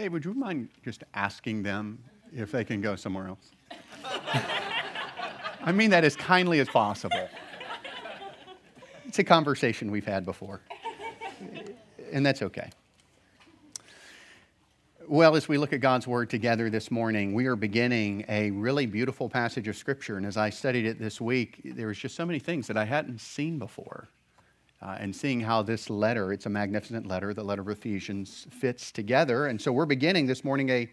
Dave, would you mind just asking them if they can go somewhere else? I mean that as kindly as possible. It's a conversation we've had before, and that's okay. Well, as we look at God's Word together this morning, we are beginning a really beautiful passage of Scripture. And as I studied it this week, there was just so many things that I hadn't seen before. Uh, and seeing how this letter, it's a magnificent letter, the letter of Ephesians, fits together. And so we're beginning this morning a,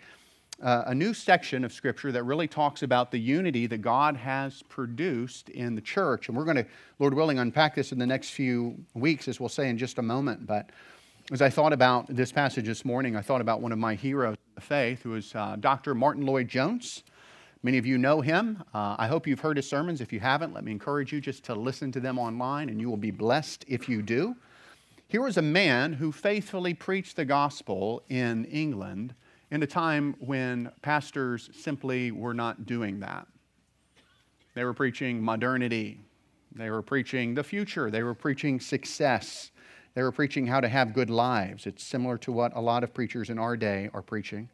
uh, a new section of Scripture that really talks about the unity that God has produced in the church. And we're going to, Lord willing, unpack this in the next few weeks, as we'll say in just a moment. But as I thought about this passage this morning, I thought about one of my heroes of faith, who is uh, Dr. Martyn Lloyd-Jones. Many of you know him. Uh, I hope you've heard his sermons. If you haven't, let me encourage you just to listen to them online, and you will be blessed if you do. Here was a man who faithfully preached the gospel in England in a time when pastors simply were not doing that. They were preaching modernity, they were preaching the future, they were preaching success, they were preaching how to have good lives. It's similar to what a lot of preachers in our day are preaching.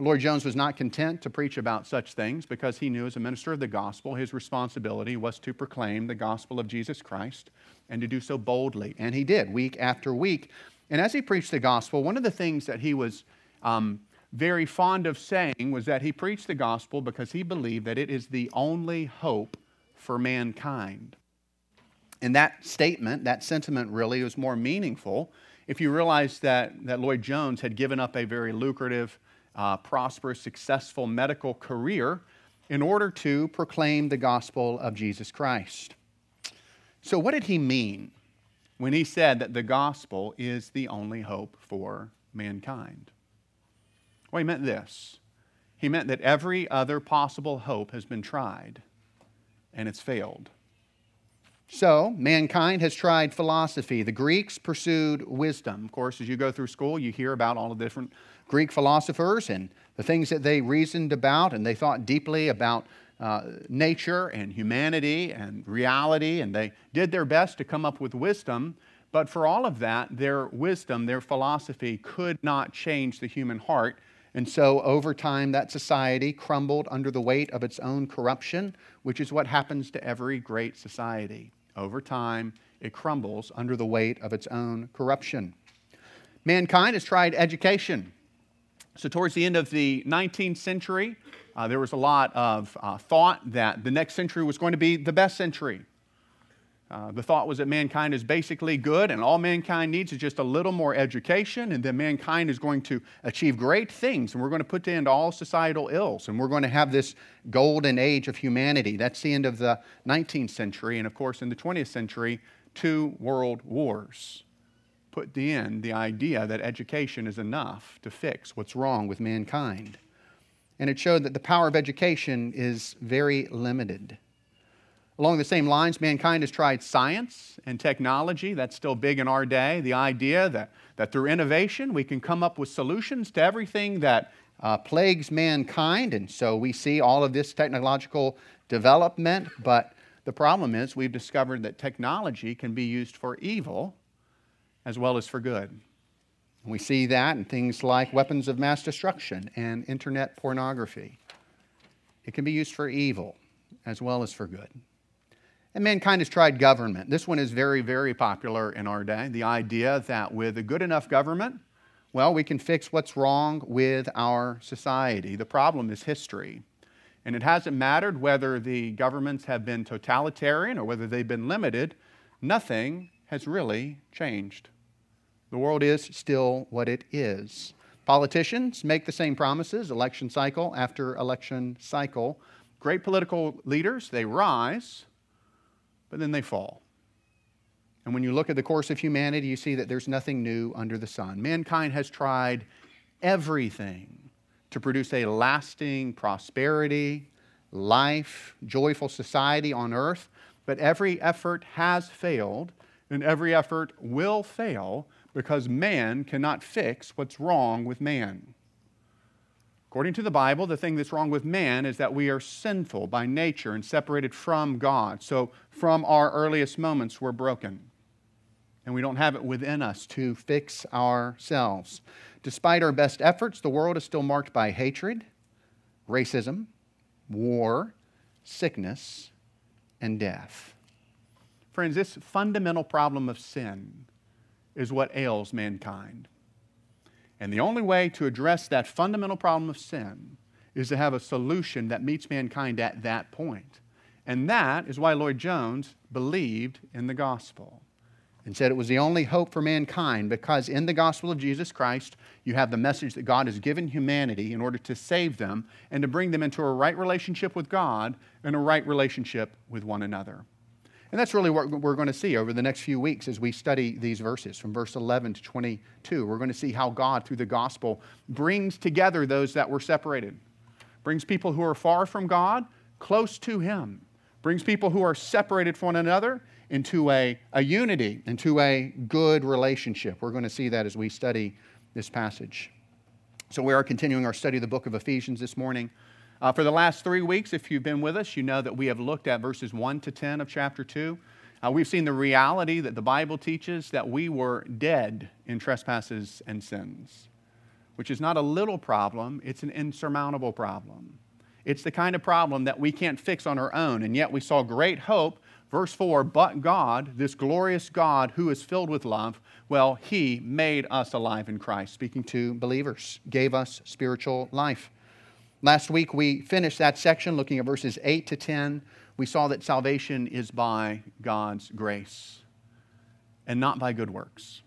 Lloyd-Jones was not content to preach about such things because he knew as a minister of the gospel, his responsibility was to proclaim the gospel of Jesus Christ and to do so boldly. And he did, week after week. And as he preached the gospel, one of the things that he was um, very fond of saying was that he preached the gospel because he believed that it is the only hope for mankind. And that statement, that sentiment really was more meaningful if you realize that, that Lloyd-Jones had given up a very lucrative uh, prosperous, successful medical career in order to proclaim the gospel of Jesus Christ. So, what did he mean when he said that the gospel is the only hope for mankind? Well, he meant this. He meant that every other possible hope has been tried and it's failed. So, mankind has tried philosophy. The Greeks pursued wisdom. Of course, as you go through school, you hear about all the different Greek philosophers and the things that they reasoned about, and they thought deeply about uh, nature and humanity and reality, and they did their best to come up with wisdom. But for all of that, their wisdom, their philosophy could not change the human heart. And so, over time, that society crumbled under the weight of its own corruption, which is what happens to every great society. Over time, it crumbles under the weight of its own corruption. Mankind has tried education. So, towards the end of the 19th century, uh, there was a lot of uh, thought that the next century was going to be the best century. Uh, the thought was that mankind is basically good, and all mankind needs is just a little more education, and then mankind is going to achieve great things, and we're going to put to end all societal ills, and we're going to have this golden age of humanity. That's the end of the 19th century, and of course, in the 20th century, two world wars put end the idea that education is enough to fix what's wrong with mankind. And it showed that the power of education is very limited. Along the same lines, mankind has tried science and technology. That's still big in our day. The idea that, that through innovation we can come up with solutions to everything that uh, plagues mankind. And so we see all of this technological development. But the problem is, we've discovered that technology can be used for evil as well as for good. We see that in things like weapons of mass destruction and internet pornography. It can be used for evil as well as for good. And mankind has tried government. This one is very, very popular in our day. The idea that with a good enough government, well, we can fix what's wrong with our society. The problem is history. And it hasn't mattered whether the governments have been totalitarian or whether they've been limited, nothing has really changed. The world is still what it is. Politicians make the same promises election cycle after election cycle. Great political leaders, they rise, but then they fall. And when you look at the course of humanity, you see that there's nothing new under the sun. Mankind has tried everything to produce a lasting prosperity, life, joyful society on earth, but every effort has failed and every effort will fail because man cannot fix what's wrong with man. According to the Bible, the thing that's wrong with man is that we are sinful by nature and separated from God. So, from our earliest moments, we're broken. And we don't have it within us to fix ourselves. Despite our best efforts, the world is still marked by hatred, racism, war, sickness, and death. Friends, this fundamental problem of sin is what ails mankind. And the only way to address that fundamental problem of sin is to have a solution that meets mankind at that point. And that is why Lloyd Jones believed in the gospel and said it was the only hope for mankind because in the gospel of Jesus Christ, you have the message that God has given humanity in order to save them and to bring them into a right relationship with God and a right relationship with one another. And that's really what we're going to see over the next few weeks as we study these verses from verse 11 to 22. We're going to see how God, through the gospel, brings together those that were separated, brings people who are far from God close to Him, brings people who are separated from one another into a, a unity, into a good relationship. We're going to see that as we study this passage. So, we are continuing our study of the book of Ephesians this morning. Uh, for the last three weeks, if you've been with us, you know that we have looked at verses 1 to 10 of chapter 2. Uh, we've seen the reality that the Bible teaches that we were dead in trespasses and sins, which is not a little problem, it's an insurmountable problem. It's the kind of problem that we can't fix on our own, and yet we saw great hope Verse 4 But God, this glorious God who is filled with love, well, He made us alive in Christ, speaking to believers, gave us spiritual life. Last week we finished that section looking at verses 8 to 10. We saw that salvation is by God's grace and not by good works.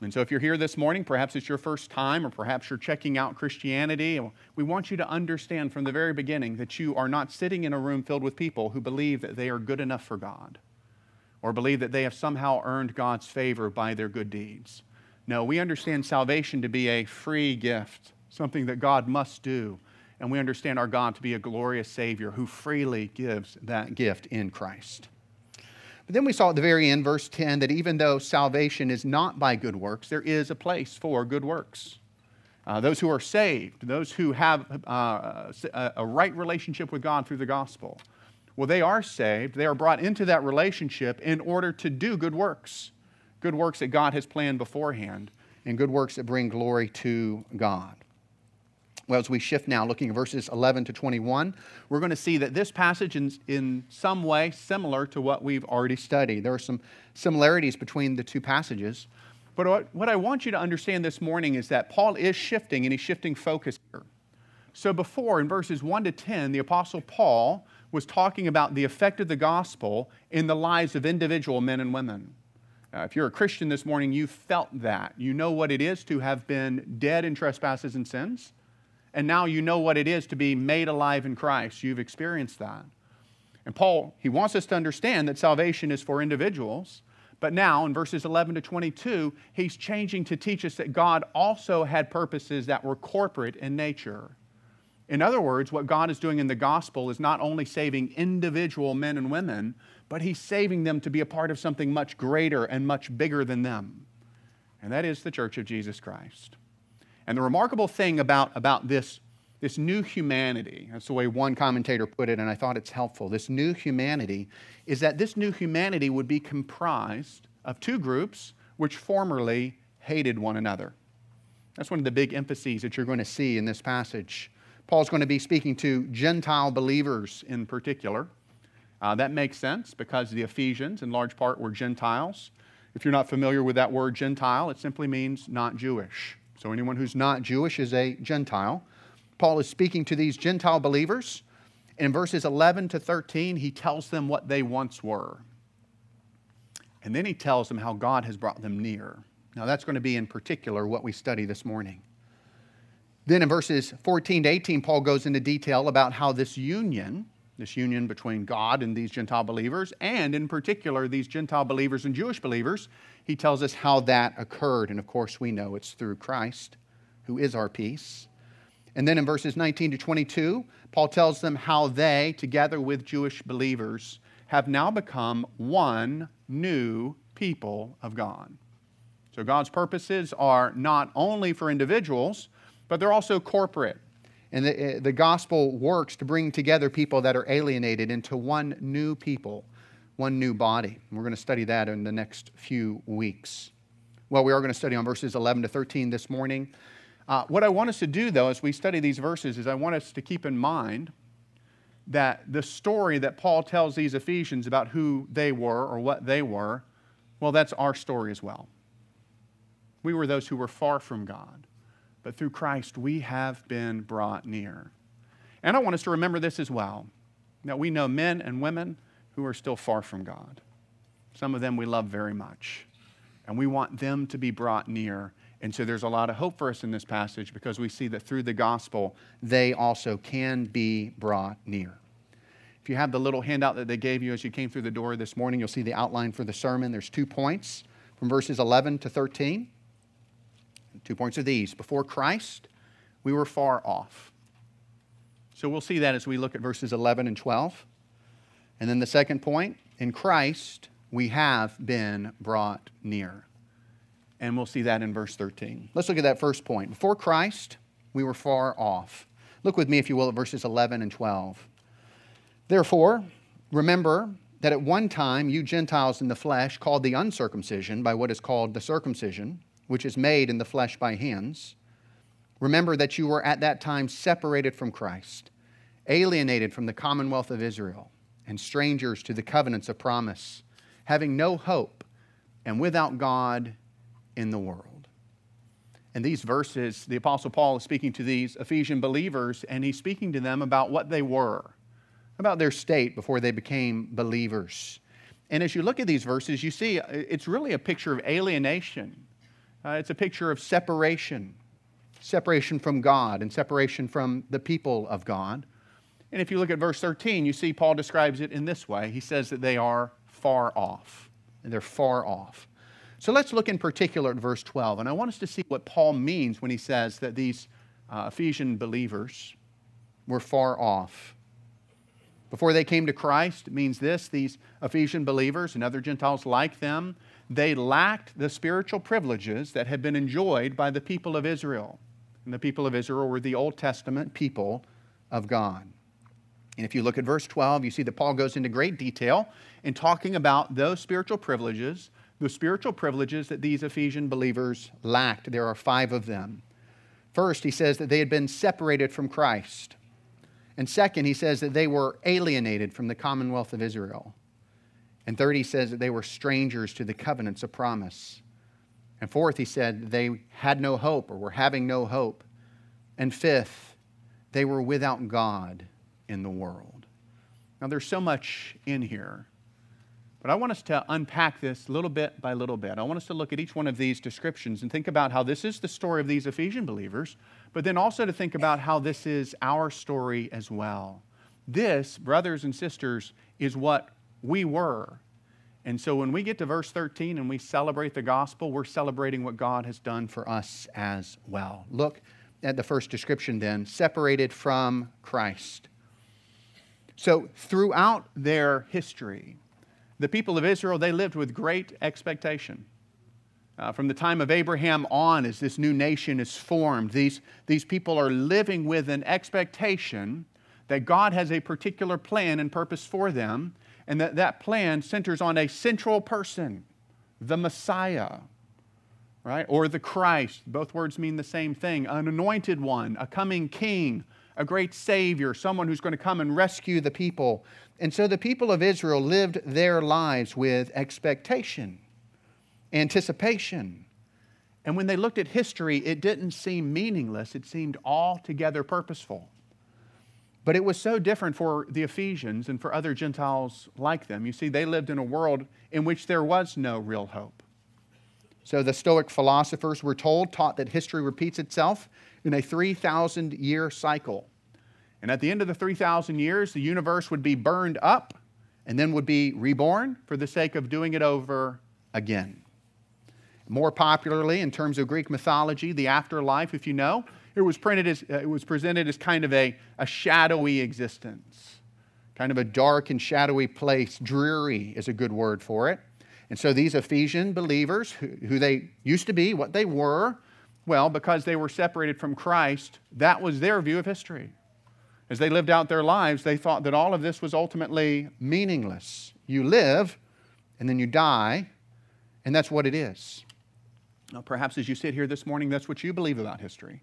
And so, if you're here this morning, perhaps it's your first time, or perhaps you're checking out Christianity, we want you to understand from the very beginning that you are not sitting in a room filled with people who believe that they are good enough for God or believe that they have somehow earned God's favor by their good deeds. No, we understand salvation to be a free gift, something that God must do. And we understand our God to be a glorious Savior who freely gives that gift in Christ. But then we saw at the very end, verse 10, that even though salvation is not by good works, there is a place for good works. Uh, those who are saved, those who have uh, a, a right relationship with God through the gospel, well, they are saved. They are brought into that relationship in order to do good works, good works that God has planned beforehand, and good works that bring glory to God. Well, as we shift now, looking at verses 11 to 21, we're going to see that this passage is in some way similar to what we've already studied. There are some similarities between the two passages. But what I want you to understand this morning is that Paul is shifting, and he's shifting focus here. So before, in verses 1 to 10, the Apostle Paul was talking about the effect of the gospel in the lives of individual men and women. Uh, if you're a Christian this morning, you felt that. You know what it is to have been dead in trespasses and sins and now you know what it is to be made alive in Christ. You've experienced that. And Paul, he wants us to understand that salvation is for individuals. But now, in verses 11 to 22, he's changing to teach us that God also had purposes that were corporate in nature. In other words, what God is doing in the gospel is not only saving individual men and women, but he's saving them to be a part of something much greater and much bigger than them. And that is the church of Jesus Christ. And the remarkable thing about, about this, this new humanity, that's the way one commentator put it, and I thought it's helpful. This new humanity is that this new humanity would be comprised of two groups which formerly hated one another. That's one of the big emphases that you're going to see in this passage. Paul's going to be speaking to Gentile believers in particular. Uh, that makes sense because the Ephesians, in large part, were Gentiles. If you're not familiar with that word Gentile, it simply means not Jewish. So anyone who's not Jewish is a Gentile. Paul is speaking to these Gentile believers. In verses 11 to 13, he tells them what they once were. And then he tells them how God has brought them near. Now, that's going to be in particular what we study this morning. Then in verses 14 to 18, Paul goes into detail about how this union, this union between God and these Gentile believers, and in particular these Gentile believers and Jewish believers, he tells us how that occurred. And of course, we know it's through Christ, who is our peace. And then in verses 19 to 22, Paul tells them how they, together with Jewish believers, have now become one new people of God. So God's purposes are not only for individuals, but they're also corporate. And the, the gospel works to bring together people that are alienated into one new people one new body. We're going to study that in the next few weeks. Well, we are going to study on verses 11 to 13 this morning. Uh, what I want us to do, though, as we study these verses, is I want us to keep in mind that the story that Paul tells these Ephesians about who they were or what they were, well, that's our story as well. We were those who were far from God, but through Christ we have been brought near. And I want us to remember this as well that we know men and women who are still far from God. Some of them we love very much, and we want them to be brought near. And so there's a lot of hope for us in this passage because we see that through the gospel, they also can be brought near. If you have the little handout that they gave you as you came through the door this morning, you'll see the outline for the sermon. There's two points from verses 11 to 13. Two points are these Before Christ, we were far off. So we'll see that as we look at verses 11 and 12. And then the second point in Christ, we have been brought near. And we'll see that in verse 13. Let's look at that first point. Before Christ, we were far off. Look with me, if you will, at verses 11 and 12. Therefore, remember that at one time you Gentiles in the flesh, called the uncircumcision by what is called the circumcision, which is made in the flesh by hands, remember that you were at that time separated from Christ, alienated from the commonwealth of Israel, and strangers to the covenants of promise, having no hope and without God in the world. In these verses, the Apostle Paul is speaking to these Ephesian believers, and he's speaking to them about what they were, about their state before they became believers. And as you look at these verses, you see it's really a picture of alienation. Uh, it's a picture of separation, separation from God and separation from the people of God. And if you look at verse 13, you see Paul describes it in this way. He says that they are far off. and They're far off. So let's look in particular at verse 12. And I want us to see what Paul means when he says that these uh, Ephesian believers were far off. Before they came to Christ, it means this these Ephesian believers and other Gentiles like them, they lacked the spiritual privileges that had been enjoyed by the people of Israel. And the people of Israel were the Old Testament people of God. And if you look at verse 12, you see that Paul goes into great detail in talking about those spiritual privileges the spiritual privileges that these Ephesian believers lacked. There are five of them. First, he says that they had been separated from Christ. And second, he says that they were alienated from the commonwealth of Israel. And third, he says that they were strangers to the covenants of promise. And fourth, he said they had no hope or were having no hope. And fifth, they were without God in the world. Now, there's so much in here. But I want us to unpack this little bit by little bit. I want us to look at each one of these descriptions and think about how this is the story of these Ephesian believers, but then also to think about how this is our story as well. This, brothers and sisters, is what we were. And so when we get to verse 13 and we celebrate the gospel, we're celebrating what God has done for us as well. Look at the first description then separated from Christ. So throughout their history, the people of Israel, they lived with great expectation. Uh, from the time of Abraham on, as this new nation is formed, these, these people are living with an expectation that God has a particular plan and purpose for them, and that that plan centers on a central person, the Messiah, right? Or the Christ. Both words mean the same thing an anointed one, a coming king, a great Savior, someone who's going to come and rescue the people. And so the people of Israel lived their lives with expectation, anticipation. And when they looked at history, it didn't seem meaningless, it seemed altogether purposeful. But it was so different for the Ephesians and for other Gentiles like them. You see, they lived in a world in which there was no real hope. So the Stoic philosophers, were told, taught that history repeats itself in a 3,000 year cycle. And at the end of the 3,000 years, the universe would be burned up and then would be reborn for the sake of doing it over again. More popularly, in terms of Greek mythology, the afterlife, if you know, it was, printed as, uh, it was presented as kind of a, a shadowy existence, kind of a dark and shadowy place. Dreary is a good word for it. And so these Ephesian believers, who, who they used to be, what they were, well, because they were separated from Christ, that was their view of history. As they lived out their lives, they thought that all of this was ultimately meaningless. You live, and then you die, and that's what it is. Now, perhaps as you sit here this morning, that's what you believe about history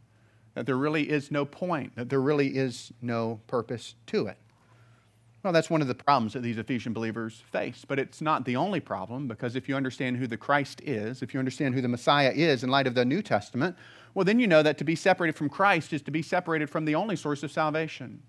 that there really is no point, that there really is no purpose to it. Well, that's one of the problems that these Ephesian believers face. But it's not the only problem, because if you understand who the Christ is, if you understand who the Messiah is in light of the New Testament, well, then you know that to be separated from Christ is to be separated from the only source of salvation.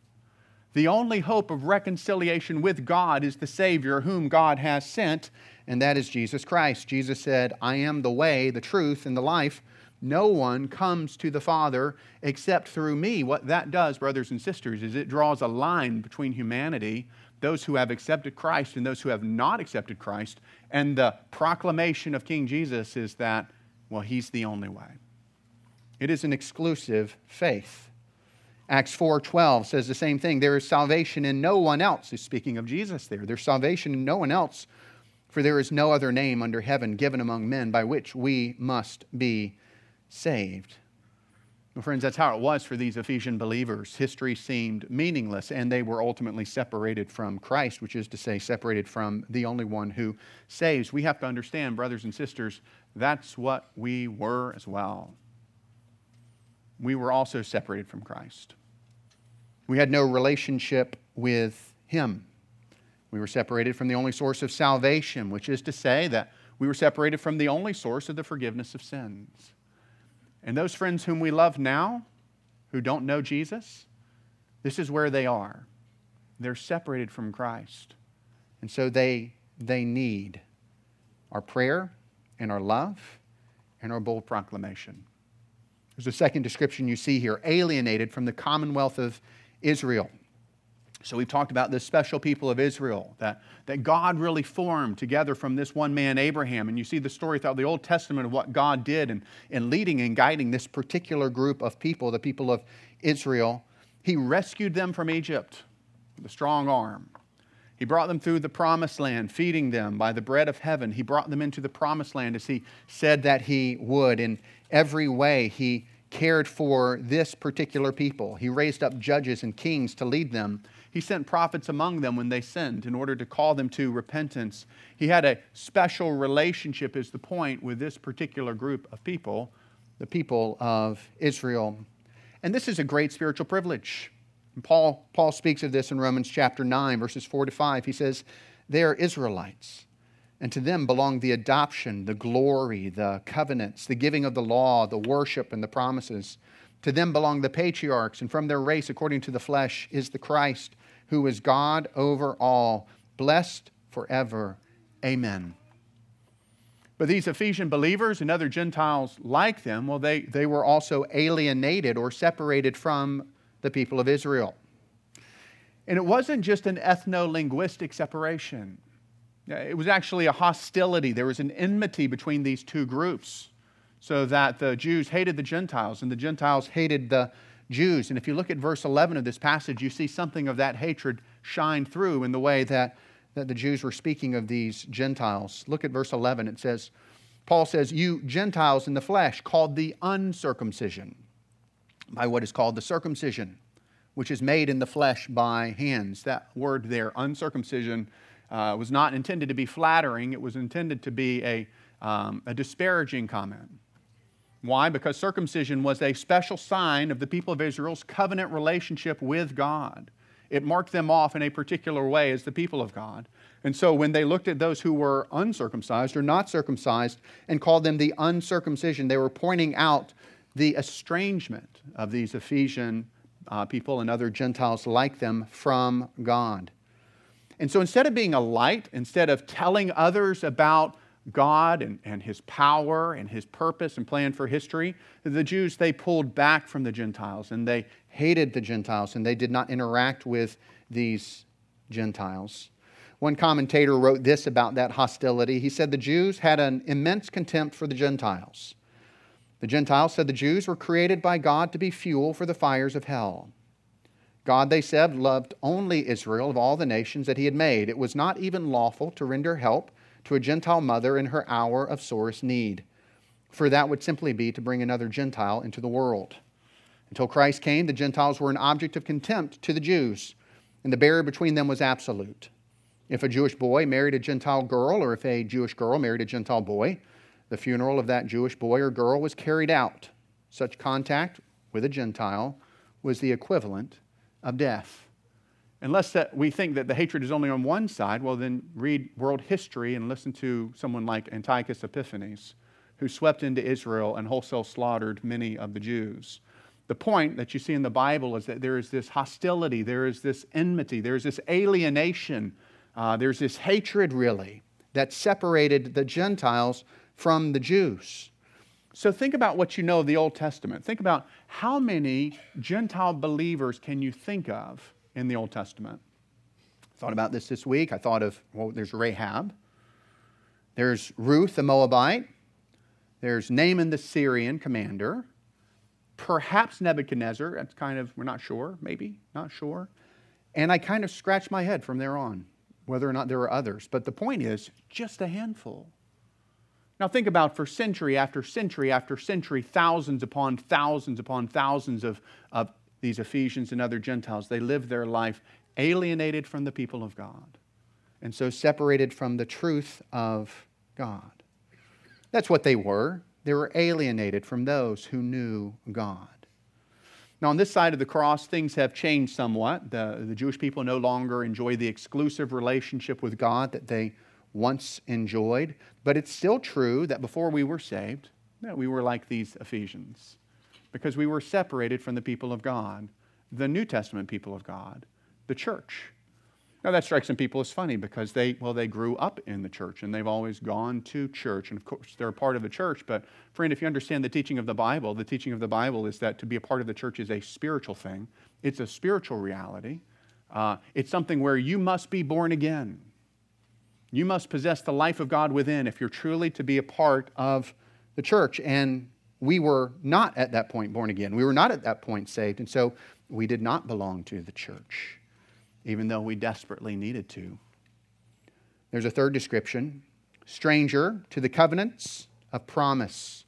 The only hope of reconciliation with God is the Savior whom God has sent, and that is Jesus Christ. Jesus said, I am the way, the truth, and the life. No one comes to the Father except through me. What that does, brothers and sisters, is it draws a line between humanity, those who have accepted Christ and those who have not accepted Christ. And the proclamation of King Jesus is that, well, he's the only way. It is an exclusive faith. Acts 4:12 says the same thing. There is salvation in no one else. He's speaking of Jesus there. There's salvation in no one else, for there is no other name under heaven given among men by which we must be saved. Well, friends, that's how it was for these Ephesian believers. History seemed meaningless, and they were ultimately separated from Christ, which is to say, separated from the only one who saves. We have to understand, brothers and sisters, that's what we were as well. We were also separated from Christ. We had no relationship with Him. We were separated from the only source of salvation, which is to say that we were separated from the only source of the forgiveness of sins. And those friends whom we love now, who don't know Jesus, this is where they are. They're separated from Christ. And so they, they need our prayer and our love and our bold proclamation. There's a second description you see here alienated from the commonwealth of Israel. So we've talked about this special people of Israel that, that God really formed together from this one man, Abraham. And you see the story throughout the Old Testament of what God did in, in leading and guiding this particular group of people, the people of Israel. He rescued them from Egypt with a strong arm. He brought them through the promised land, feeding them by the bread of heaven. He brought them into the promised land as he said that he would. In every way, he cared for this particular people. He raised up judges and kings to lead them. He sent prophets among them when they sinned in order to call them to repentance. He had a special relationship, is the point, with this particular group of people, the people of Israel. And this is a great spiritual privilege. And Paul, Paul speaks of this in Romans chapter 9, verses 4 to 5. He says, They are Israelites, and to them belong the adoption, the glory, the covenants, the giving of the law, the worship, and the promises. To them belong the patriarchs, and from their race, according to the flesh, is the Christ who is God over all, blessed forever. Amen. But these Ephesian believers and other Gentiles like them, well, they, they were also alienated or separated from the people of Israel. And it wasn't just an ethno linguistic separation, it was actually a hostility. There was an enmity between these two groups, so that the Jews hated the Gentiles and the Gentiles hated the Jews. And if you look at verse 11 of this passage, you see something of that hatred shine through in the way that, that the Jews were speaking of these Gentiles. Look at verse 11. It says, Paul says, You Gentiles in the flesh, called the uncircumcision by what is called the circumcision, which is made in the flesh by hands. That word there, uncircumcision, uh, was not intended to be flattering, it was intended to be a, um, a disparaging comment. Why? Because circumcision was a special sign of the people of Israel's covenant relationship with God. It marked them off in a particular way as the people of God. And so when they looked at those who were uncircumcised or not circumcised and called them the uncircumcision, they were pointing out the estrangement of these Ephesian uh, people and other Gentiles like them from God. And so instead of being a light, instead of telling others about God and, and his power and his purpose and plan for history, the Jews, they pulled back from the Gentiles and they hated the Gentiles and they did not interact with these Gentiles. One commentator wrote this about that hostility. He said the Jews had an immense contempt for the Gentiles. The Gentiles said the Jews were created by God to be fuel for the fires of hell. God, they said, loved only Israel of all the nations that he had made. It was not even lawful to render help to a Gentile mother in her hour of sorest need, for that would simply be to bring another Gentile into the world. Until Christ came, the Gentiles were an object of contempt to the Jews, and the barrier between them was absolute. If a Jewish boy married a Gentile girl, or if a Jewish girl married a Gentile boy, the funeral of that Jewish boy or girl was carried out. Such contact with a Gentile was the equivalent of death. Unless that we think that the hatred is only on one side, well, then read world history and listen to someone like Antiochus Epiphanes, who swept into Israel and wholesale slaughtered many of the Jews. The point that you see in the Bible is that there is this hostility, there is this enmity, there is this alienation, uh, there's this hatred, really, that separated the Gentiles from the Jews. So think about what you know of the Old Testament. Think about how many Gentile believers can you think of in the Old Testament? I thought about this this week. I thought of, well, there's Rahab, there's Ruth the Moabite, there's Naaman the Syrian commander, perhaps Nebuchadnezzar. That's kind of, we're not sure, maybe, not sure. And I kind of scratched my head from there on whether or not there were others. But the point is, just a handful. Now, think about for century after century after century, thousands upon thousands upon thousands of, of these Ephesians and other Gentiles. They lived their life alienated from the people of God, and so separated from the truth of God. That's what they were. They were alienated from those who knew God. Now, on this side of the cross, things have changed somewhat. The, the Jewish people no longer enjoy the exclusive relationship with God that they once enjoyed. But it's still true that before we were saved, that we were like these Ephesians because we were separated from the people of God, the New Testament people of God, the church. Now that strikes some people as funny because they, well, they grew up in the church and they've always gone to church. And of course, they're a part of the church. But friend, if you understand the teaching of the Bible, the teaching of the Bible is that to be a part of the church is a spiritual thing. It's a spiritual reality. Uh, it's something where you must be born again. You must possess the life of God within if you're truly to be a part of the church. And we were not at that point born again. We were not at that point saved. And so we did not belong to the church even though we desperately needed to. There's a third description stranger to the covenants of promise.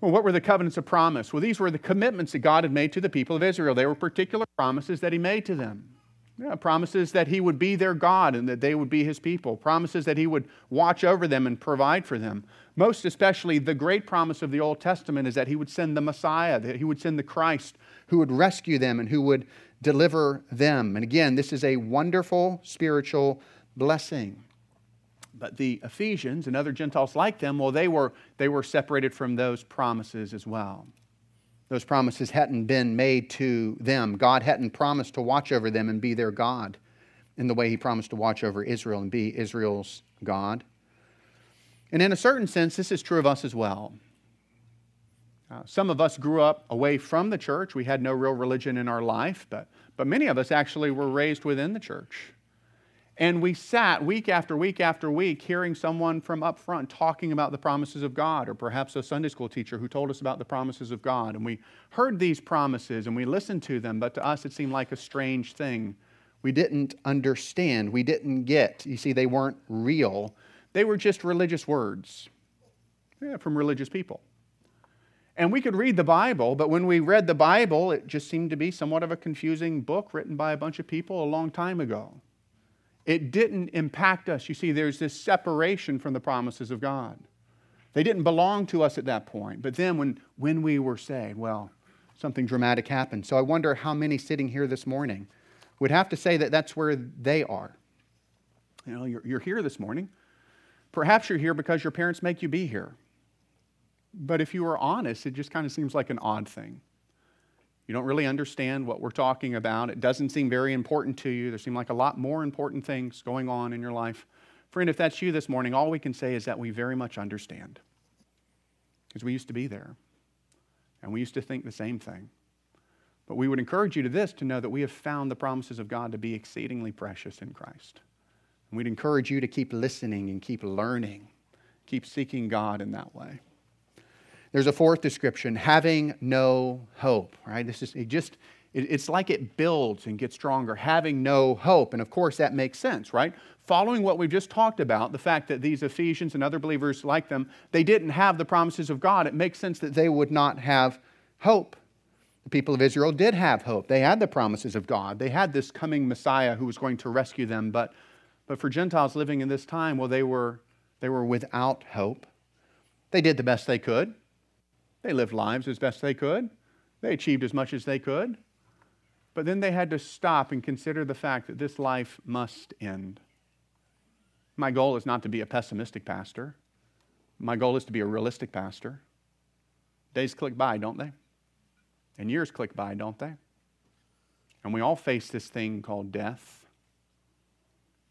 Well, what were the covenants of promise? Well, these were the commitments that God had made to the people of Israel. They were particular promises that He made to them. Yeah, promises that He would be their God and that they would be His people. Promises that He would watch over them and provide for them. Most especially, the great promise of the Old Testament is that He would send the Messiah, that He would send the Christ who would rescue them and who would deliver them. And again, this is a wonderful spiritual blessing. But the Ephesians and other Gentiles like them, well, they were, they were separated from those promises as well. Those promises hadn't been made to them. God hadn't promised to watch over them and be their God in the way He promised to watch over Israel and be Israel's God. And in a certain sense, this is true of us as well. Uh, some of us grew up away from the church. We had no real religion in our life, but, but many of us actually were raised within the church. And we sat week after week after week hearing someone from up front talking about the promises of God, or perhaps a Sunday school teacher who told us about the promises of God. And we heard these promises and we listened to them, but to us it seemed like a strange thing. We didn't understand, we didn't get. You see, they weren't real, they were just religious words yeah, from religious people. And we could read the Bible, but when we read the Bible, it just seemed to be somewhat of a confusing book written by a bunch of people a long time ago. It didn't impact us. You see, there's this separation from the promises of God. They didn't belong to us at that point. But then when, when we were saved, well, something dramatic happened. So I wonder how many sitting here this morning would have to say that that's where they are. You know, you're, you're here this morning. Perhaps you're here because your parents make you be here. But if you are honest, it just kind of seems like an odd thing. You don't really understand what we're talking about. It doesn't seem very important to you. There seem like a lot more important things going on in your life. Friend, if that's you this morning, all we can say is that we very much understand. Because we used to be there. And we used to think the same thing. But we would encourage you to this to know that we have found the promises of God to be exceedingly precious in Christ. And we'd encourage you to keep listening and keep learning, keep seeking God in that way. There's a fourth description, having no hope, right? This is it just it's like it builds and gets stronger, having no hope. And of course, that makes sense, right? Following what we've just talked about, the fact that these Ephesians and other believers like them, they didn't have the promises of God, it makes sense that they would not have hope. The people of Israel did have hope. They had the promises of God. They had this coming Messiah who was going to rescue them. But, but for Gentiles living in this time, well, they were, they were without hope. They did the best they could. They lived lives as best they could. They achieved as much as they could. But then they had to stop and consider the fact that this life must end. My goal is not to be a pessimistic pastor. My goal is to be a realistic pastor. Days click by, don't they? And years click by, don't they? And we all face this thing called death.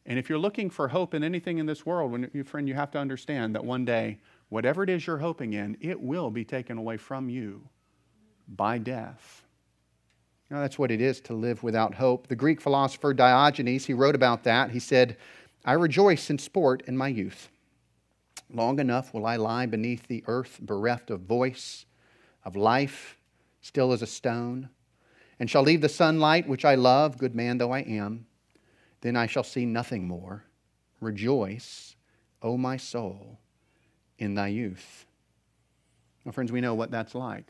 And if you're looking for hope in anything in this world, when, friend, you have to understand that one day, whatever it is you're hoping in, it will be taken away from you by death. That's what it is to live without hope. The Greek philosopher Diogenes, he wrote about that. He said, I rejoice in sport in my youth. Long enough will I lie beneath the earth, bereft of voice, of life, still as a stone, and shall leave the sunlight which I love, good man though I am. Then I shall see nothing more. Rejoice, O my soul, in thy youth. Now, friends, we know what that's like.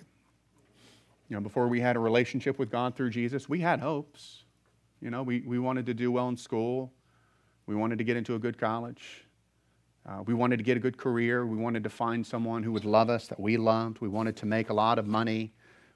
You know, before we had a relationship with God through Jesus, we had hopes. You know, we, we wanted to do well in school. We wanted to get into a good college. Uh, we wanted to get a good career. We wanted to find someone who would love us, that we loved. We wanted to make a lot of money.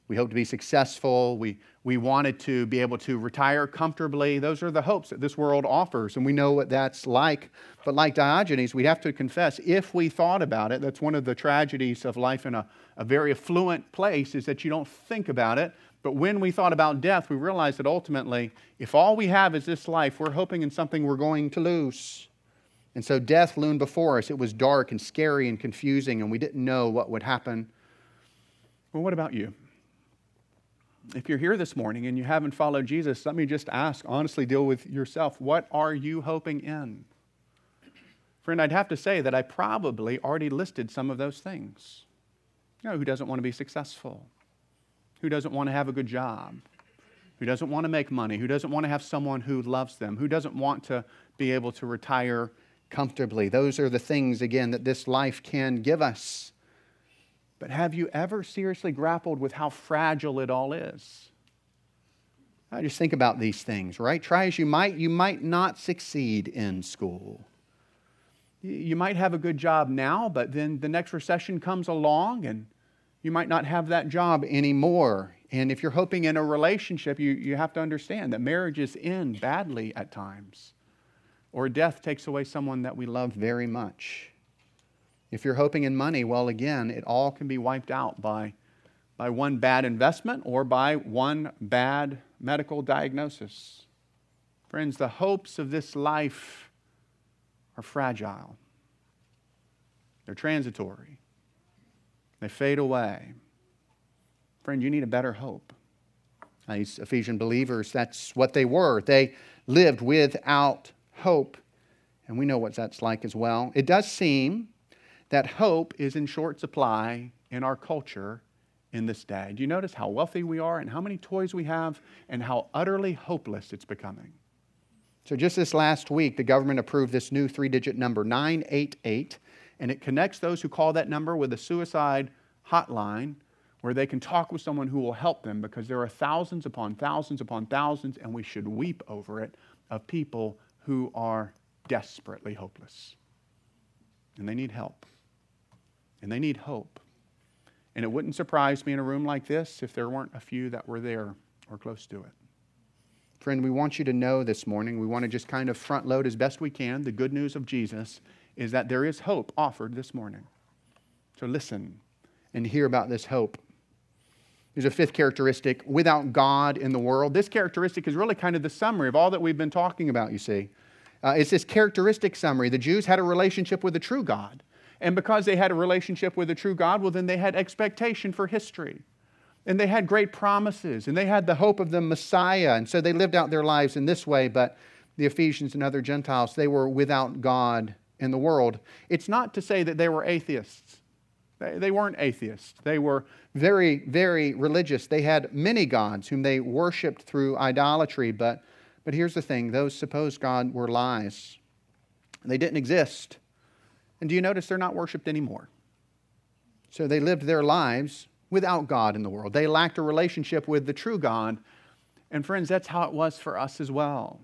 We hoped to be successful. We, we wanted to be able to retire comfortably. Those are the hopes that this world offers, and we know what that's like. But like Diogenes, we have to confess, if we thought about it, that's one of the tragedies of life in a, a very affluent place, is that you don't think about it. But when we thought about death, we realized that ultimately, if all we have is this life, we're hoping in something we're going to lose. And so death loomed before us. It was dark and scary and confusing, and we didn't know what would happen. Well, what about you? If you're here this morning and you haven't followed Jesus, let me just ask, honestly, deal with yourself. What are you hoping in? Friend, I'd have to say that I probably already listed some of those things. You know, who doesn't want to be successful? Who doesn't want to have a good job? Who doesn't want to make money? Who doesn't want to have someone who loves them? Who doesn't want to be able to retire comfortably? Those are the things, again, that this life can give us. But have you ever seriously grappled with how fragile it all is? I just think about these things, right? Try as you might, you might not succeed in school. You might have a good job now, but then the next recession comes along and you might not have that job anymore. And if you're hoping in a relationship, you, you have to understand that marriages end badly at times, or death takes away someone that we love very much. If you're hoping in money, well, again, it all can be wiped out by, by one bad investment or by one bad medical diagnosis. Friends, the hopes of this life are fragile, they're transitory, they fade away. Friend, you need a better hope. These Ephesian believers, that's what they were. They lived without hope. And we know what that's like as well. It does seem that hope is in short supply in our culture in this day. Do you notice how wealthy we are and how many toys we have and how utterly hopeless it's becoming? So, just this last week, the government approved this new three digit number, 988, and it connects those who call that number with a suicide hotline where they can talk with someone who will help them because there are thousands upon thousands upon thousands, and we should weep over it, of people who are desperately hopeless. And they need help and they need hope. And it wouldn't surprise me in a room like this if there weren't a few that were there or close to it. Friend, we want you to know this morning, we want to just kind of front load as best we can. The good news of Jesus is that there is hope offered this morning. So listen and hear about this hope. There's a fifth characteristic without God in the world. This characteristic is really kind of the summary of all that we've been talking about, you see. Uh, it's this characteristic summary. The Jews had a relationship with the true God. And because they had a relationship with the true God, well, then they had expectation for history. And they had great promises, and they had the hope of the Messiah. And so they lived out their lives in this way. But the Ephesians and other Gentiles, they were without God in the world. It's not to say that they were atheists. They, they weren't atheists. They were very, very religious. They had many gods whom they worshiped through idolatry. But, but here's the thing those supposed God were lies, they didn't exist. And do you notice they're not worshiped anymore? So they lived their lives without God in the world. They lacked a relationship with the true God. And friends, that's how it was for us as well.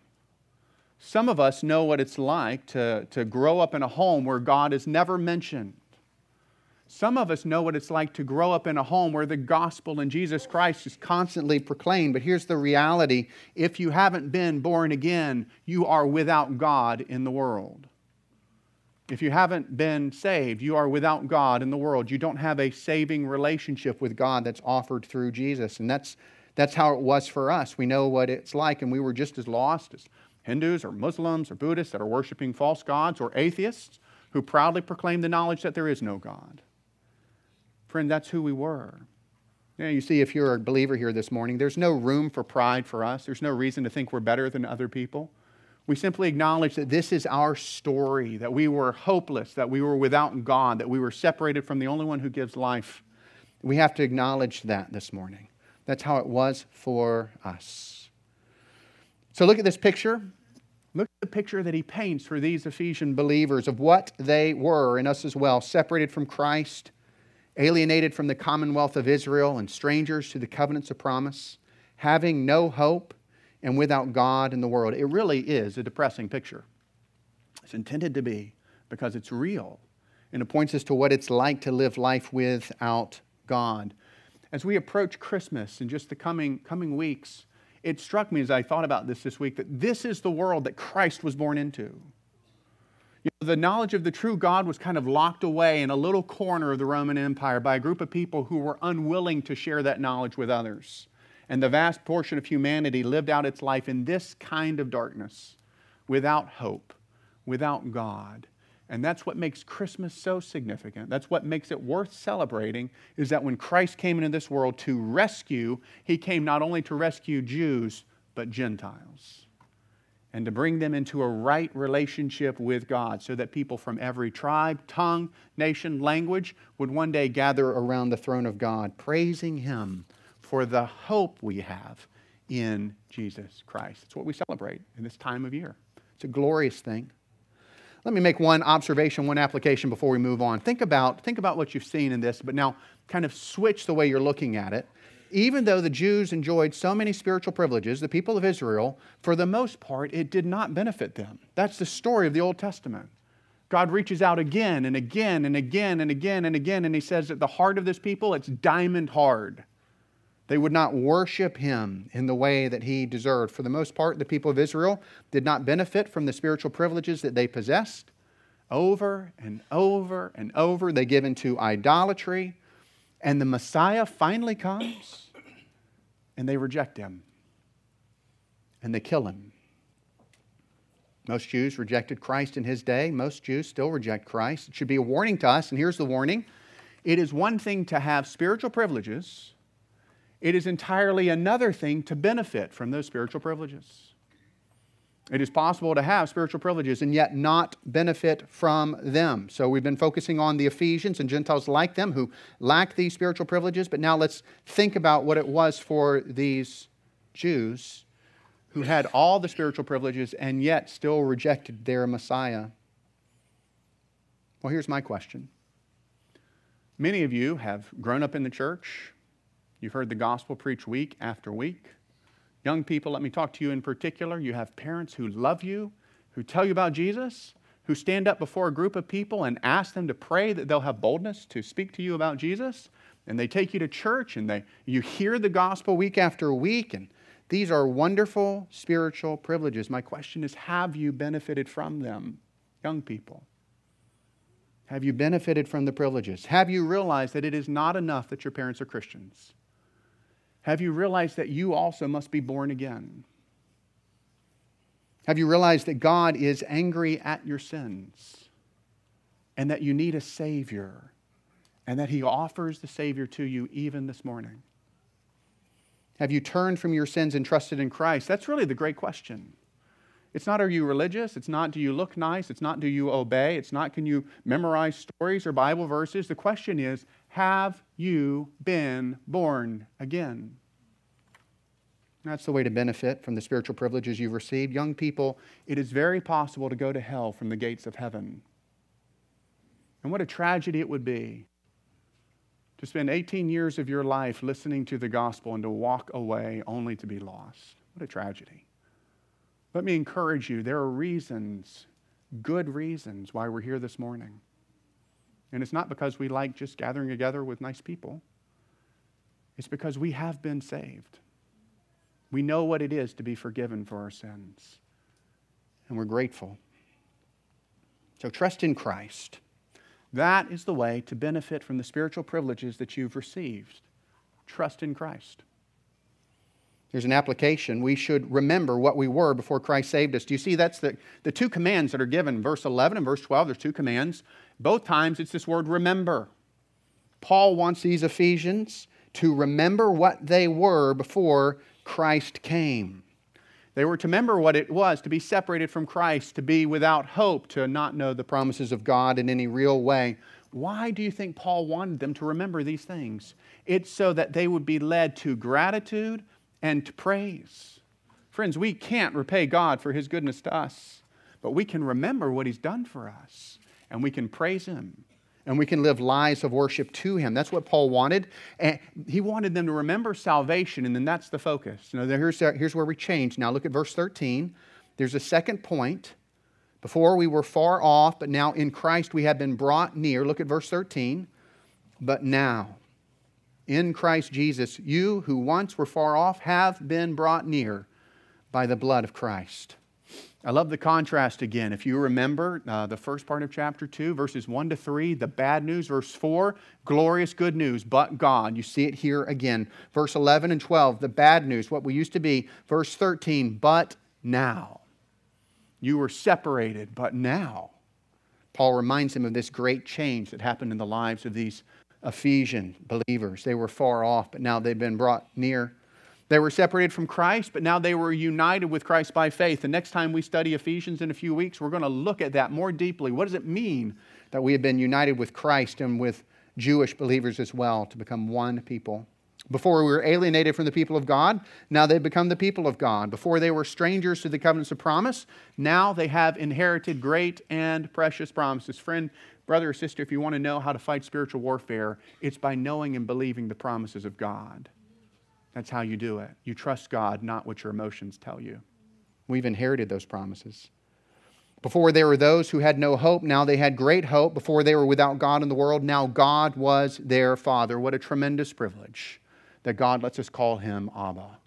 Some of us know what it's like to, to grow up in a home where God is never mentioned. Some of us know what it's like to grow up in a home where the gospel and Jesus Christ is constantly proclaimed. But here's the reality if you haven't been born again, you are without God in the world. If you haven't been saved, you are without God in the world. You don't have a saving relationship with God that's offered through Jesus. And that's, that's how it was for us. We know what it's like, and we were just as lost as Hindus or Muslims or Buddhists that are worshiping false gods or atheists who proudly proclaim the knowledge that there is no God. Friend, that's who we were. Know, you see, if you're a believer here this morning, there's no room for pride for us. There's no reason to think we're better than other people. We simply acknowledge that this is our story, that we were hopeless, that we were without God, that we were separated from the only one who gives life. We have to acknowledge that this morning. That's how it was for us. So look at this picture. Look at the picture that he paints for these Ephesian believers of what they were, and us as well, separated from Christ, alienated from the commonwealth of Israel, and strangers to the covenants of promise, having no hope and without God in the world. It really is a depressing picture. It's intended to be because it's real and it points us to what it's like to live life without God. As we approach Christmas in just the coming, coming weeks, it struck me as I thought about this this week that this is the world that Christ was born into. You know, the knowledge of the true God was kind of locked away in a little corner of the Roman Empire by a group of people who were unwilling to share that knowledge with others. And the vast portion of humanity lived out its life in this kind of darkness, without hope, without God. And that's what makes Christmas so significant. That's what makes it worth celebrating is that when Christ came into this world to rescue, he came not only to rescue Jews, but Gentiles. And to bring them into a right relationship with God so that people from every tribe, tongue, nation, language would one day gather around the throne of God, praising him for the hope we have in Jesus Christ. It's what we celebrate in this time of year. It's a glorious thing. Let me make one observation, one application before we move on. Think about, think about what you've seen in this, but now kind of switch the way you're looking at it. Even though the Jews enjoyed so many spiritual privileges, the people of Israel, for the most part, it did not benefit them. That's the story of the Old Testament. God reaches out again and again and again and again and again, and He says at the heart of this people, it's diamond hard. They would not worship him in the way that he deserved. For the most part, the people of Israel did not benefit from the spiritual privileges that they possessed. Over and over and over, they give into idolatry, and the Messiah finally comes, and they reject him, and they kill him. Most Jews rejected Christ in his day. Most Jews still reject Christ. It should be a warning to us, and here's the warning it is one thing to have spiritual privileges it is entirely another thing to benefit from those spiritual privileges. It is possible to have spiritual privileges and yet not benefit from them. So we've been focusing on the Ephesians and Gentiles like them who lack these spiritual privileges, but now let's think about what it was for these Jews who had all the spiritual privileges and yet still rejected their Messiah. Well, here's my question. Many of you have grown up in the church, You've heard the gospel preached week after week. Young people, let me talk to you in particular. You have parents who love you, who tell you about Jesus, who stand up before a group of people and ask them to pray that they'll have boldness to speak to you about Jesus. And they take you to church and they, you hear the gospel week after week. And these are wonderful spiritual privileges. My question is have you benefited from them, young people? Have you benefited from the privileges? Have you realized that it is not enough that your parents are Christians? Have you realized that you also must be born again? Have you realized that God is angry at your sins and that you need a Savior and that He offers the Savior to you even this morning? Have you turned from your sins and trusted in Christ? That's really the great question. It's not are you religious? It's not do you look nice? It's not do you obey? It's not can you memorize stories or Bible verses? The question is have you been born again? That's the way to benefit from the spiritual privileges you've received. Young people, it is very possible to go to hell from the gates of heaven. And what a tragedy it would be to spend 18 years of your life listening to the gospel and to walk away only to be lost. What a tragedy. Let me encourage you there are reasons, good reasons, why we're here this morning. And it's not because we like just gathering together with nice people, it's because we have been saved. We know what it is to be forgiven for our sins, and we're grateful. So trust in Christ. That is the way to benefit from the spiritual privileges that you've received. Trust in Christ. Here's an application. We should remember what we were before Christ saved us. Do you see that's the, the two commands that are given? Verse 11 and verse 12, there's two commands. Both times it's this word remember. Paul wants these Ephesians to remember what they were before Christ came. They were to remember what it was to be separated from Christ, to be without hope, to not know the promises of God in any real way. Why do you think Paul wanted them to remember these things? It's so that they would be led to gratitude and to praise. Friends, we can't repay God for his goodness to us, but we can remember what he's done for us, and we can praise him and we can live lives of worship to him. That's what Paul wanted. And he wanted them to remember salvation, and then that's the focus. Now, here's, here's where we change. Now, look at verse 13. There's a second point. Before we were far off, but now in Christ we have been brought near. Look at verse 13. But now, in Christ Jesus, you who once were far off have been brought near by the blood of Christ. I love the contrast again. If you remember uh, the first part of chapter 2, verses 1 to 3, the bad news, verse 4, glorious good news, but God. You see it here again. Verse 11 and 12, the bad news, what we used to be. Verse 13, but now. You were separated, but now. Paul reminds him of this great change that happened in the lives of these Ephesian believers. They were far off, but now they've been brought near they were separated from Christ, but now they were united with Christ by faith. The next time we study Ephesians in a few weeks, we're going to look at that more deeply. What does it mean that we have been united with Christ and with Jewish believers as well to become one people? Before we were alienated from the people of God, now they've become the people of God. Before they were strangers to the covenants of promise, now they have inherited great and precious promises. Friend, brother, or sister, if you want to know how to fight spiritual warfare, it's by knowing and believing the promises of God. That's how you do it. You trust God, not what your emotions tell you. We've inherited those promises. Before there were those who had no hope, now they had great hope. Before they were without God in the world, now God was their Father. What a tremendous privilege that God lets us call him Abba.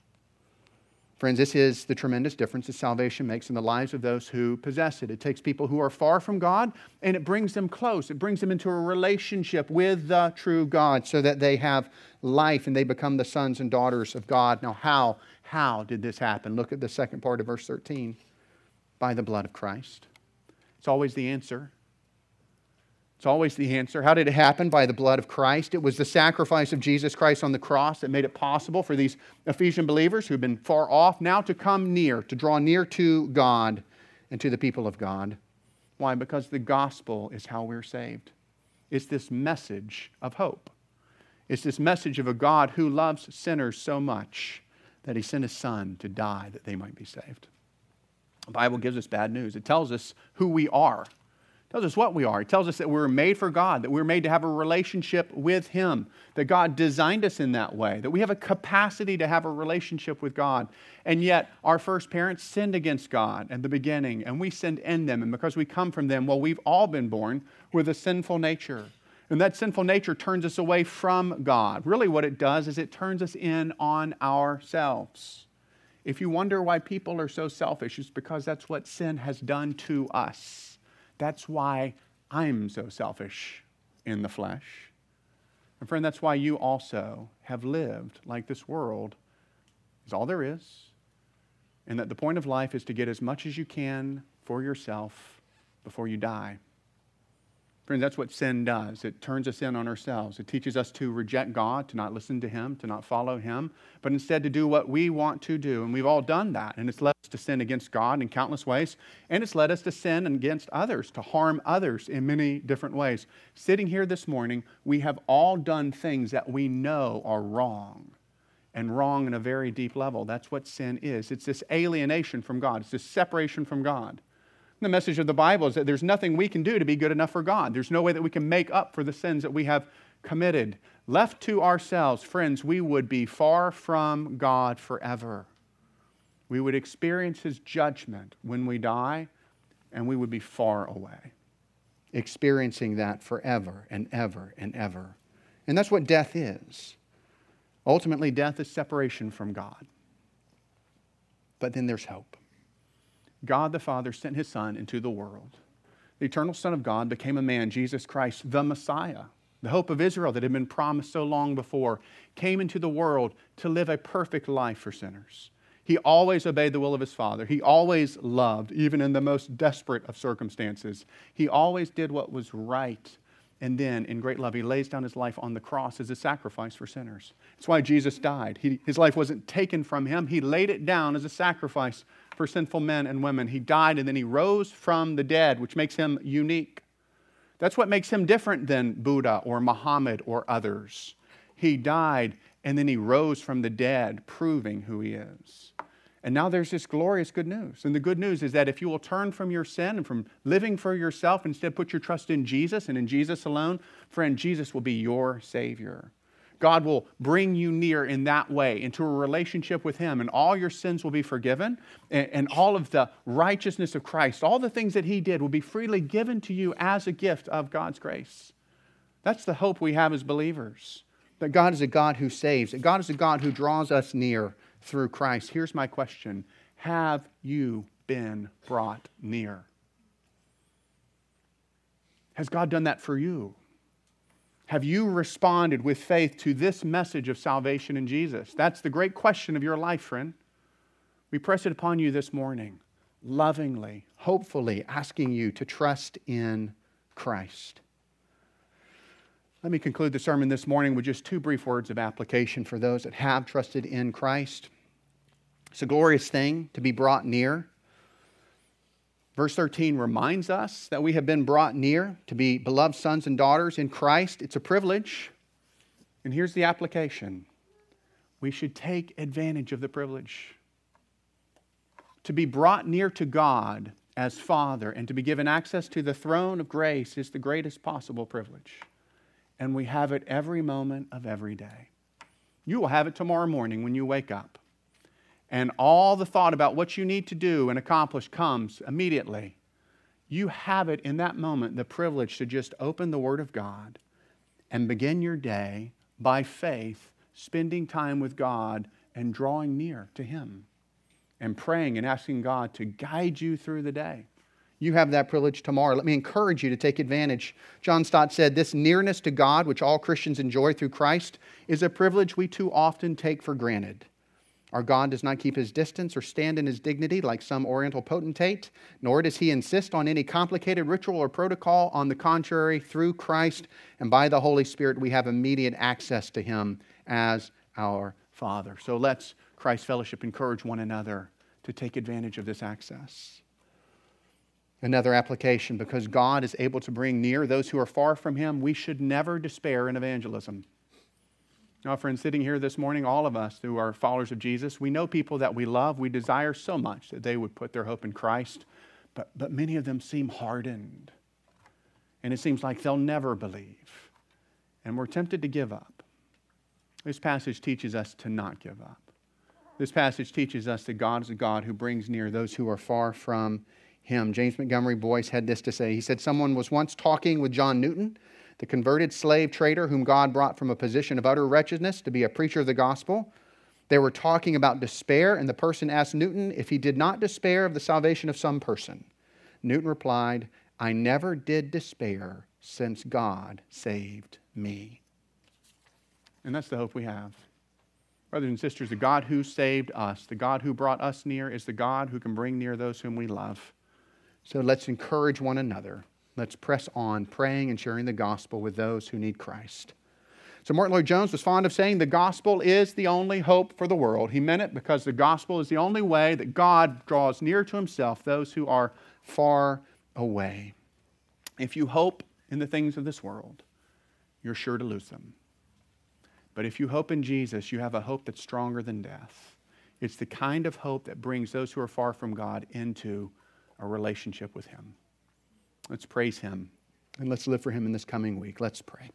Friends, this is the tremendous difference that salvation makes in the lives of those who possess it. It takes people who are far from God and it brings them close. It brings them into a relationship with the true God so that they have life and they become the sons and daughters of God. Now, how? How did this happen? Look at the second part of verse 13. By the blood of Christ. It's always the answer. It's always the answer. How did it happen? By the blood of Christ. It was the sacrifice of Jesus Christ on the cross that made it possible for these Ephesian believers who've been far off now to come near, to draw near to God and to the people of God. Why? Because the gospel is how we're saved. It's this message of hope. It's this message of a God who loves sinners so much that he sent his son to die that they might be saved. The Bible gives us bad news. It tells us who we are tells us what we are. It tells us that we are made for God, that we are made to have a relationship with Him, that God designed us in that way, that we have a capacity to have a relationship with God. And yet, our first parents sinned against God at the beginning, and we sinned in them. And because we come from them, well, we've all been born with a sinful nature. And that sinful nature turns us away from God. Really, what it does is it turns us in on ourselves. If you wonder why people are so selfish, it's because that's what sin has done to us. That's why I'm so selfish in the flesh. And friend, that's why you also have lived like this world is all there is, and that the point of life is to get as much as you can for yourself before you die. That's what sin does. It turns us in on ourselves. It teaches us to reject God, to not listen to Him, to not follow Him, but instead to do what we want to do. And we've all done that. And it's led us to sin against God in countless ways. And it's led us to sin against others, to harm others in many different ways. Sitting here this morning, we have all done things that we know are wrong and wrong in a very deep level. That's what sin is. It's this alienation from God, it's this separation from God. The message of the Bible is that there's nothing we can do to be good enough for God. There's no way that we can make up for the sins that we have committed. Left to ourselves, friends, we would be far from God forever. We would experience His judgment when we die, and we would be far away. experiencing that forever and ever and ever. And that's what death is. Ultimately, death is separation from God. But then there's hope. God the Father sent his Son into the world. The eternal Son of God became a man, Jesus Christ, the Messiah, the hope of Israel that had been promised so long before, came into the world to live a perfect life for sinners. He always obeyed the will of his Father. He always loved, even in the most desperate of circumstances. He always did what was right. And then, in great love, he lays down his life on the cross as a sacrifice for sinners. That's why Jesus died. He, his life wasn't taken from him, he laid it down as a sacrifice for sinful men and women. He died and then he rose from the dead, which makes him unique. That's what makes him different than Buddha or Muhammad or others. He died and then he rose from the dead, proving who he is. And now there's this glorious good news. And the good news is that if you will turn from your sin and from living for yourself, instead put your trust in Jesus and in Jesus alone, friend, Jesus will be your Savior. God will bring you near in that way into a relationship with Him, and all your sins will be forgiven, and, and, all of the righteousness of Christ, all the things that He did, will be freely given to you as a gift of God's grace. That's the hope we have as believers that God is a God who saves, that God is a God who draws us near through Christ. Here's my question Have you been brought near? Has God done that for you? Have you responded with faith to this message of salvation in Jesus? That's the great question of your life, friend. We press it upon you this morning, lovingly, hopefully, asking you to trust in Christ. Let me conclude the sermon this morning with just two brief words of application for those that have trusted in Christ. It's a glorious thing to be brought near. Verse 13 reminds us that we have been brought near to be beloved sons and daughters in Christ. It's a privilege. And here's the application we should take advantage of the privilege. To be brought near to God as Father and to be given access to the throne of grace is the greatest possible privilege and we have it every moment of every day. You will have it tomorrow morning when you wake up. And all the thought about what you need to do and accomplish comes immediately. You have it in that moment the privilege to just open the Word of God and begin your day by faith, spending time with God and drawing near to Him and praying and asking God to guide you through the day. You have that privilege tomorrow. Let me encourage you to take advantage. John Stott said, This nearness to God, which all Christians enjoy through Christ, is a privilege we too often take for granted. Our God does not keep his distance or stand in his dignity like some Oriental potentate, nor does he insist on any complicated ritual or protocol. On the contrary, through Christ and by the Holy Spirit, we have immediate access to him as our Father. So let's, Christ Fellowship, encourage one another to take advantage of this access. Another application because God is able to bring near those who are far from Him, we should never despair in evangelism. Now, friends, sitting here this morning, all of us who are followers of Jesus, we know people that we love. We desire so much that they would put their hope in Christ, but, but many of them seem hardened. And it seems like they'll never believe. And we're tempted to give up. This passage teaches us to not give up. This passage teaches us that God is a God who brings near those who are far from him. James Montgomery Boice had this to say. He said, Someone was once talking with John Newton, the converted slave trader whom God brought from a position of utter wretchedness to be a preacher of the gospel. They were talking about despair, and the person asked Newton if he did not despair of the salvation of some person. Newton replied, I never did despair since God saved me. And that's the hope we have. Brothers and sisters, the God who saved us, the God who brought us near, is the God who can bring near those whom we love. So let's encourage one another. Let's press on praying and sharing the gospel with those who need Christ. So, Martyn Lloyd-Jones was fond of saying the gospel is the only hope for the world. He meant it because the gospel is the only way that God draws near to himself those who are far away. If you hope in the things of this world, you're sure to lose them. But if you hope in Jesus, you have a hope that's stronger than death. It's the kind of hope that brings those who are far from God into a relationship with Him. Let's praise Him and let's live for Him in this coming week. Let's pray.